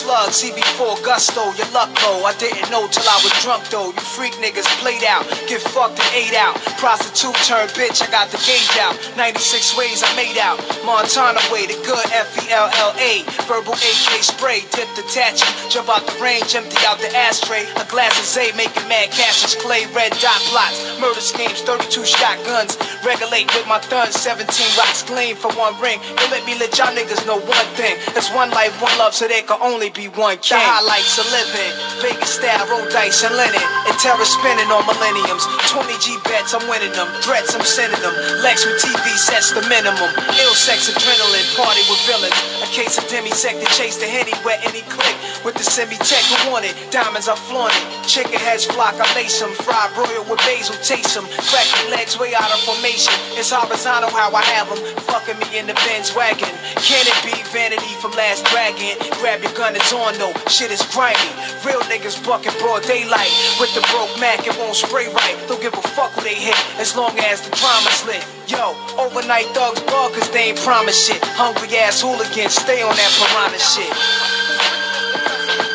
slow the. CB4 gusto, your luck low. I didn't know till I was drunk though. You freak niggas played out, get fucked and ate out. Prostitute turned bitch, I got the gauge out. 96 ways I made out. Montana way, the good F E L L A. Verbal AK spray, tip detach Jump out the range, empty out the ashtray. A glass of Zay, making mad cashes. Clay, red dot plots. Murder schemes, 32 shotguns. Regulate with my thuns, 17 rocks clean for one ring. You let me let y'all niggas know one thing. It's one life, one love, so there can only be one king. The highlights of living. Vegas style, roll dice and linen. And terror spinning on millenniums. 20 G bets, I'm winning them. Threats, I'm sending them. Lex with TV sets the minimum. Ill sex, adrenaline, party with villains. A case of demisec to chase the henny where any click. With the semi-tech who want it. Diamonds, I flaunt it. Chicken heads flock, I lace them. Fried broil with basil, taste them. Crack your legs way out of formation. It's horizontal how I have them. Fucking me in the Benz wagon. Can it be vanity from last dragon? Grab your gun, it's on though. Shit is grimy. Real niggas bucking broad daylight. With the broke Mac, it won't spray right. Don't give a fuck who they hit, as long as the drama's lit. Yo, overnight thugs bug cause they ain't promise shit. Hungry ass hooligans, stay on that piranha shit.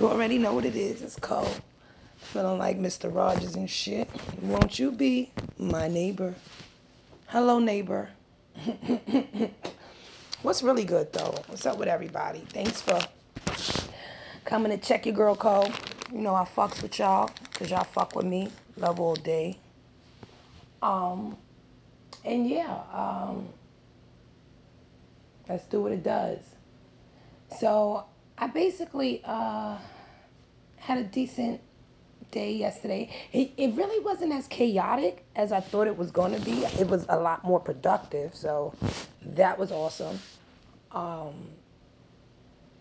You already know what it is. It's cold. Feeling like Mr. Rogers and shit. Won't you be my neighbor? Hello, neighbor. What's really good though? What's up with everybody? Thanks for coming to check your girl code. You know I fucks with y'all because y'all fuck with me. Love all day. Um, and yeah, um, let's do what it does. So I basically uh, had a decent day yesterday. It, it really wasn't as chaotic as I thought it was going to be. It was a lot more productive. So that was awesome. Um,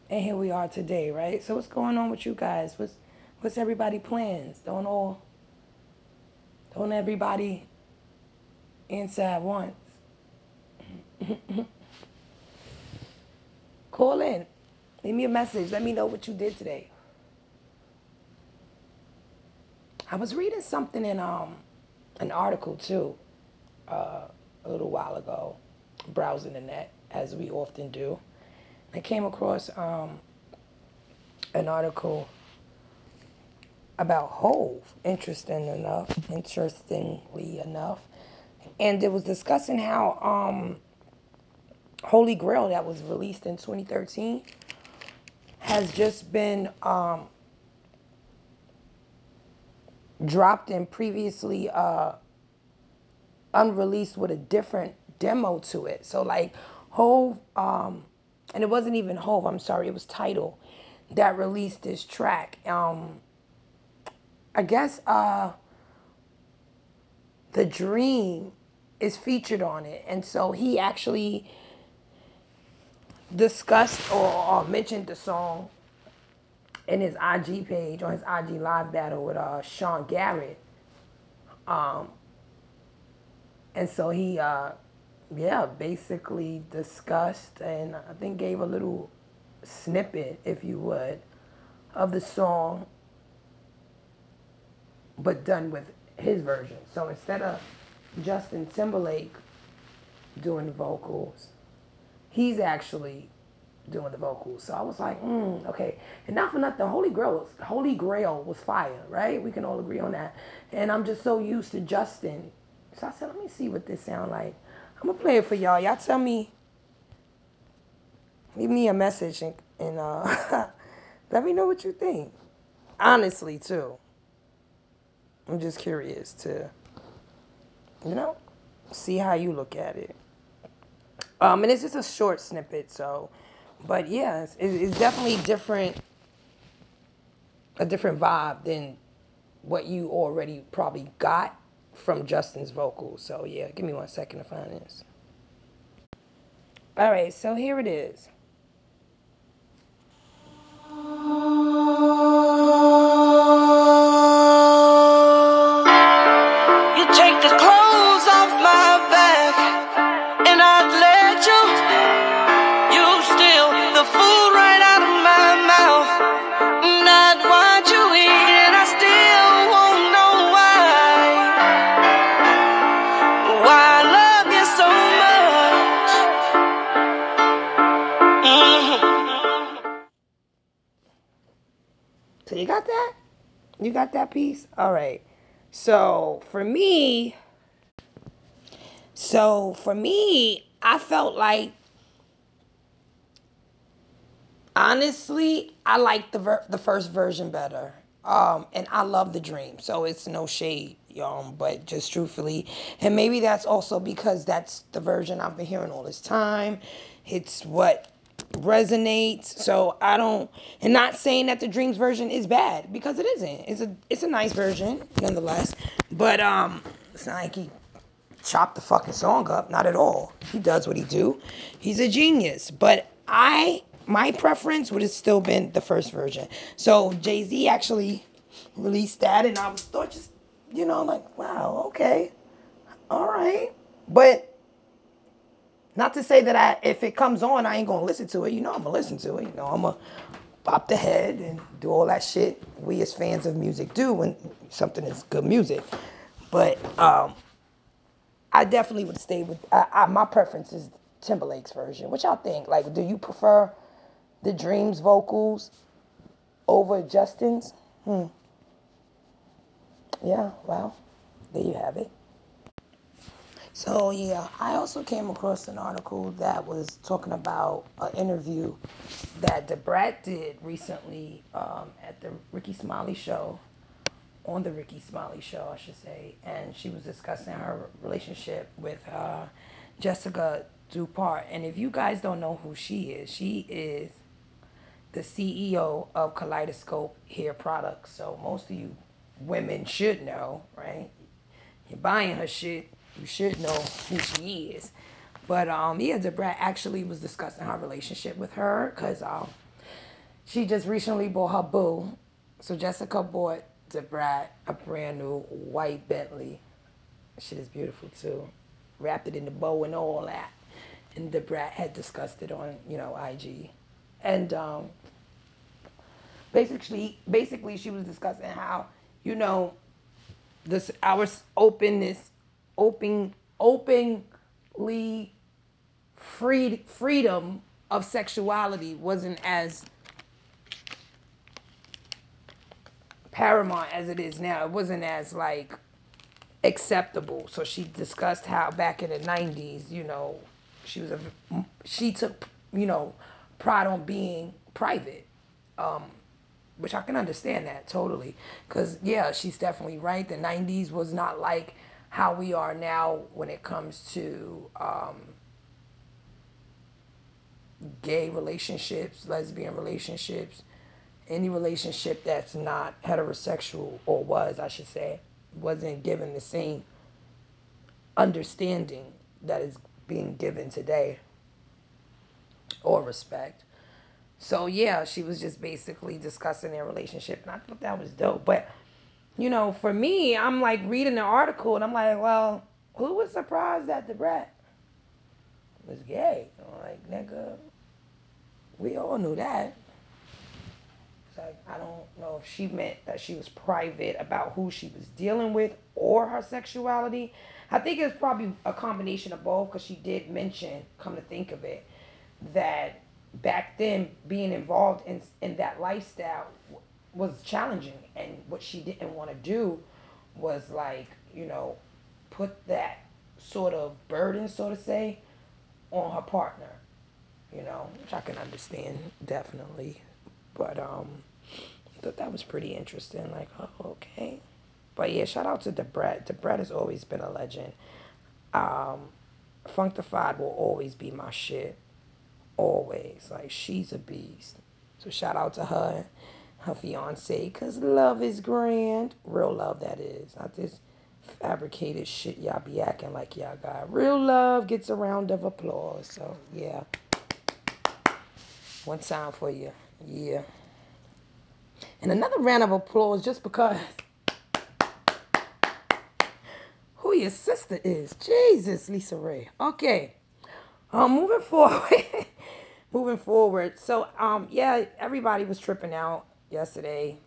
and here we are today, right? So what's going on with you guys? What's what's everybody plans? Don't all don't everybody at once. Call in. Leave me a message. Let me know what you did today. I was reading something in um an article too, uh, a little while ago, browsing the net as we often do. I came across um, an article about Hov, interesting enough, interestingly enough, and it was discussing how um, Holy Grail that was released in 2013 has just been um, dropped and previously uh, unreleased with a different demo to it. So like Hov, um, and it wasn't even Hov. I'm sorry, it was Tidal that released this track. Um, I guess uh, the Dream is featured on it, and so he actually discussed or, mentioned the song in his IG page on his IG live battle with uh, Sean Garrett. Um, and so he, uh, yeah, basically discussed and I think gave a little snippet, if you would, of the song, but done with his version. So instead of Justin Timberlake doing the vocals, he's actually doing the vocals. So I was like, mm, okay. And not for nothing, Holy Grail was Holy Grail was fire, right? We can all agree on that. And I'm just so used to Justin. So I said, let me see what this sound like. I'm gonna play it for y'all. Y'all tell me, leave me a message and, and uh, let me know what you think. Honestly, too. I'm just curious to, you know, see how you look at it. Um, and it's just a short snippet, so, but yeah, it's, it's definitely different, a different vibe than what you already probably got from Justin's vocals. So yeah, give me one second to find this. All right, so here it is. So you got that? You got that piece? All right. So for me, so for me, I felt like honestly, I like the ver- the first version better. Um, and I love the dream, so it's no shade, y'all. But just truthfully, and maybe that's also because that's the version I've been hearing all this time. It's what resonates. So I don't, and not saying that the dreams version is bad because it isn't. It's a it's a nice version nonetheless. But um, it's not like he chopped the fucking song up. Not at all. He does what he do. He's a genius. But I, my preference would have still been the first version. So Jay Z actually released that, and I was thought just, you know, like, wow, okay, all right. But not to say that I, if it comes on, I ain't gonna listen to it. You know, I'm gonna listen to it. You know, I'm gonna pop the head and do all that shit we as fans of music do when something is good music. But um, I definitely would stay with. I, I, my preference is Timberlake's version. What y'all think? Like, do you prefer the Dreams vocals over Justin's? Hmm. Yeah. Well, there you have it. So yeah, I also came across an article that was talking about an interview that Da Brat did recently um, at the Rickey Smiley show, on the Rickey Smiley show, I should say, and she was discussing her relationship with uh, Jesseca Dupart. And if you guys don't know who she is, she is the CEO of Kaleidoscope Hair Products. So most of you women should know, right? You're buying her shit, you should know who she is. But um, yeah, Da Brat actually was discussing her relationship with her because um, she just recently bought her boo. So Jesseca bought Da Brat a brand new white Bentley. Shit is beautiful too. Wrapped it in the bow and all that. And Da Brat had discussed it on, you know, IG. And um, basically basically she was discussing how you know this our openness open openly freed freedom of sexuality wasn't as paramount as it is now it wasn't as like acceptable so she discussed how back in the 90s you know she was a she took you know pride on being private um which I can understand that totally. Because, yeah, she's definitely right. The 90s was not like how we are now when it comes to um, gay relationships, lesbian relationships, any relationship that's not heterosexual, or was, I should say, wasn't given the same understanding that is being given today or respect. So yeah, she was just basically discussing their relationship, and I thought that was dope. But you know, for me, I'm like reading the article, and I'm like, well, who was surprised that Da Brat was gay? I'm like, nigga, we all knew that. It's like I don't know if she meant that she was private about who she was dealing with or her sexuality. I think it's probably a combination of both because she did mention, come to think of it, that back then being involved in in that lifestyle was challenging, and what she didn't want to do was like you know put that sort of burden, so to say, on her partner you know, which I can understand definitely. But um, I thought that was pretty interesting. Like, oh, okay. But yeah, shout out to Da Brat. Debret has always been a legend. Um, Funkdafied will always be my shit. Always. Like, she's a beast. So shout out to her, her fiance, because love is grand. Real love, that is. Not this fabricated shit y'all be acting like y'all got. Real love gets a round of applause. So, yeah. One time for you. Yeah. And another round of applause just because who your sister is. Jesus, LisaRaye. Okay. Um, moving forward. moving forward. So, um, yeah, everybody was tripping out yesterday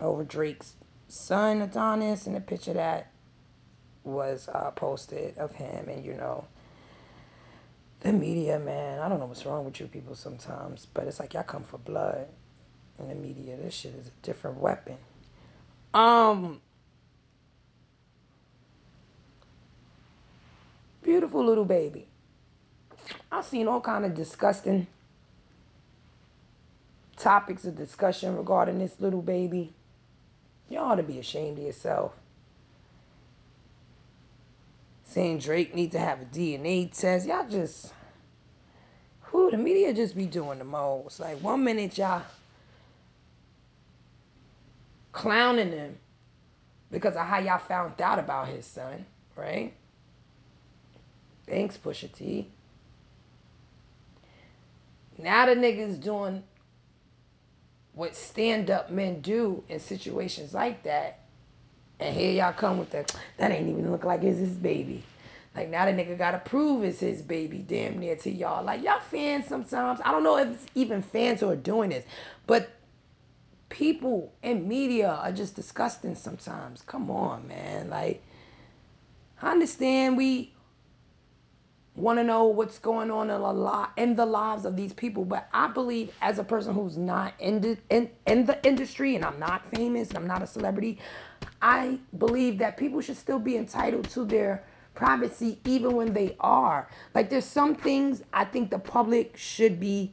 over Drake's son, Adonis, and the picture that was uh, posted of him. And, you know, the media, man, I don't know what's wrong with you people sometimes, but it's like y'all come for blood. in the media. This shit is a different weapon. Um, beautiful little baby. I've seen all kind of disgusting topics of discussion regarding this little baby. You ought to be ashamed of yourself. Saying Drake need to have a DNA test. Y'all just, who the media just be doing the most. Like one minute y'all clowning him because of how y'all found out about his son, right? Thanks, Pusha T. Now the niggas doing what stand up men do in situations like that. And here y'all come with that. That ain't even look like it's his baby. Like now the nigga gotta prove it's his baby damn near to y'all. Like y'all fans sometimes. I don't know if it's even fans who are doing this, but people and media are just disgusting sometimes. Come on, man. Like I understand we want to know what's going on in a lot in the lives of these people. But i believe as a person who's not in the, in, in the industry and i'm not famous and i'm not a celebrity i believe that people should still be entitled to their privacy even when they are. Like there's some things i think the public should be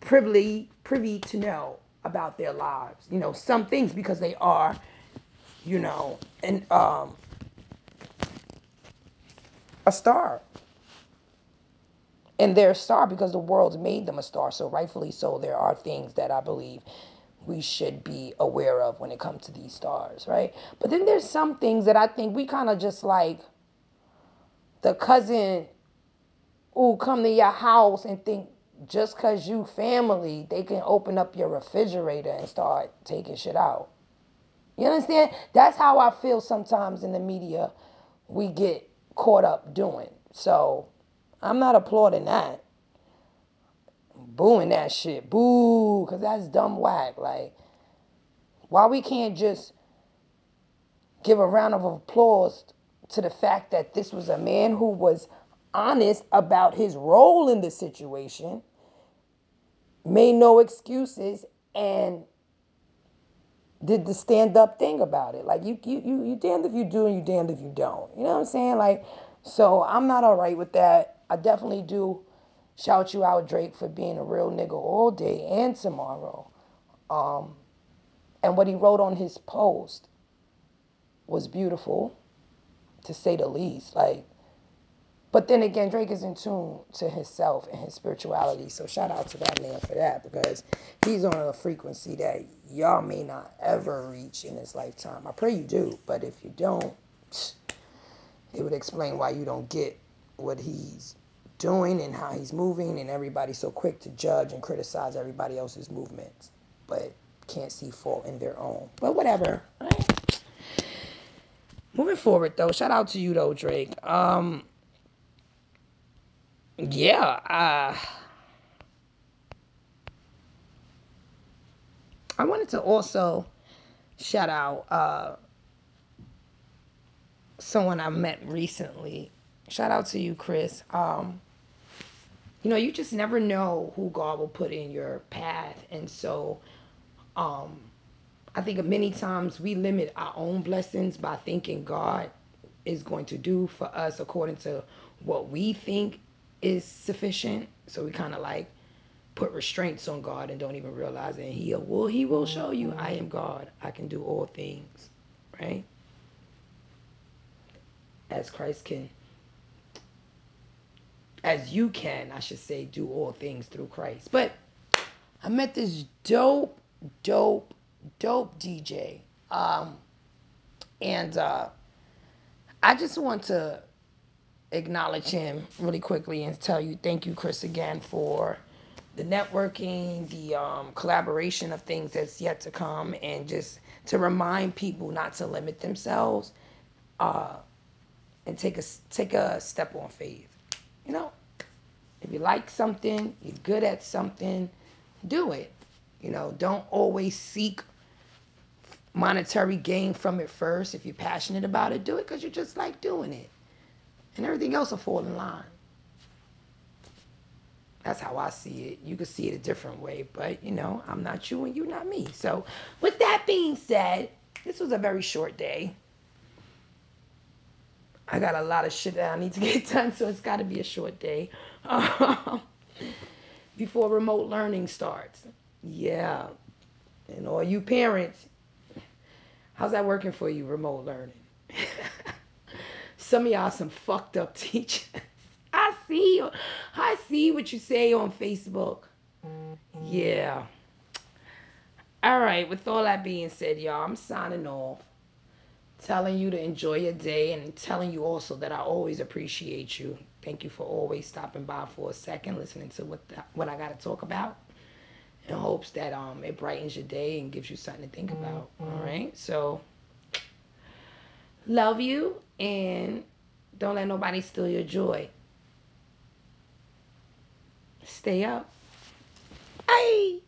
privy privy to know about their lives. You know some things because they are you know and um a star and they're a star because the world's made them a star. So rightfully so, there are things that I believe we should be aware of when it comes to these stars, right? But then there's some things that I think we kind of just like the cousin who come to your house and think just cause you family, they can open up your refrigerator and start taking shit out. You understand? That's how I feel sometimes in the media we get caught up doing. So I'm not applauding that booing that shit. Boo, because that's dumb whack. Like, why we can't just give a round of applause to the fact that this was a man who was honest about his role in the situation, made no excuses, and did the stand up thing about it. Like you, you, you, you damned if you do and you damned if you don't. You know what I'm saying? Like, so I'm not all right with that. I definitely do shout you out, Drake, for being a real nigga all day and tomorrow. Um, and what he wrote on his post was beautiful, to say the least. Like, but then again, Drake is in tune to himself and his spirituality. So shout out to that man for that because he's on a frequency that y'all may not ever reach in his lifetime. I pray you do, but if you don't, it would explain why you don't get what he's doing and how he's moving, and everybody's so quick to judge and criticize everybody else's movements, but can't see fault in their own. But whatever. Right? Moving forward, though, shout out to you, though, Drake. Um, yeah, uh, I wanted to also shout out uh, someone I met recently. Shout out to you, Chris. Um, you know, you just never know who God will put in your path. And so um, I think many times we limit our own blessings by thinking God is going to do for us according to what we think is sufficient. So we kind of like put restraints on God and don't even realize it. He will he will show you I am God. I can do all things, right? As Christ can as you can, I should say, do all things through Christ. But I met this dope, dope, dope DJ. Um, and uh, I just want to acknowledge him really quickly and tell you thank you, Chris, again for the networking, the um, collaboration of things that's yet to come, and just to remind people not to limit themselves uh, and take a take a step on faith. You know, if you like something, you're good at something, do it. You know, don't always seek monetary gain from it first. If you're passionate about it, do it because you just like doing it. And everything else will fall in line. That's how I see it. You could see it a different way, but you know, I'm not you and you're not me. So, with that being said, this was a very short day. I got a lot of shit that I need to get done, so it's got to be a short day. Before remote learning starts. Yeah. And all you parents, how's that working for you, remote learning? Some of y'all some fucked up teachers. I see you. I see what you say on Facebook. Yeah. All right, with all that being said, y'all, I'm signing off. Telling you to enjoy your day and telling you also that I always appreciate you. Thank you for always stopping by for a second, listening to what the, what I got to talk about. In hopes that um it brightens your day and gives you something to think about. All right. So love you and don't let nobody steal your joy. Stay up. Bye.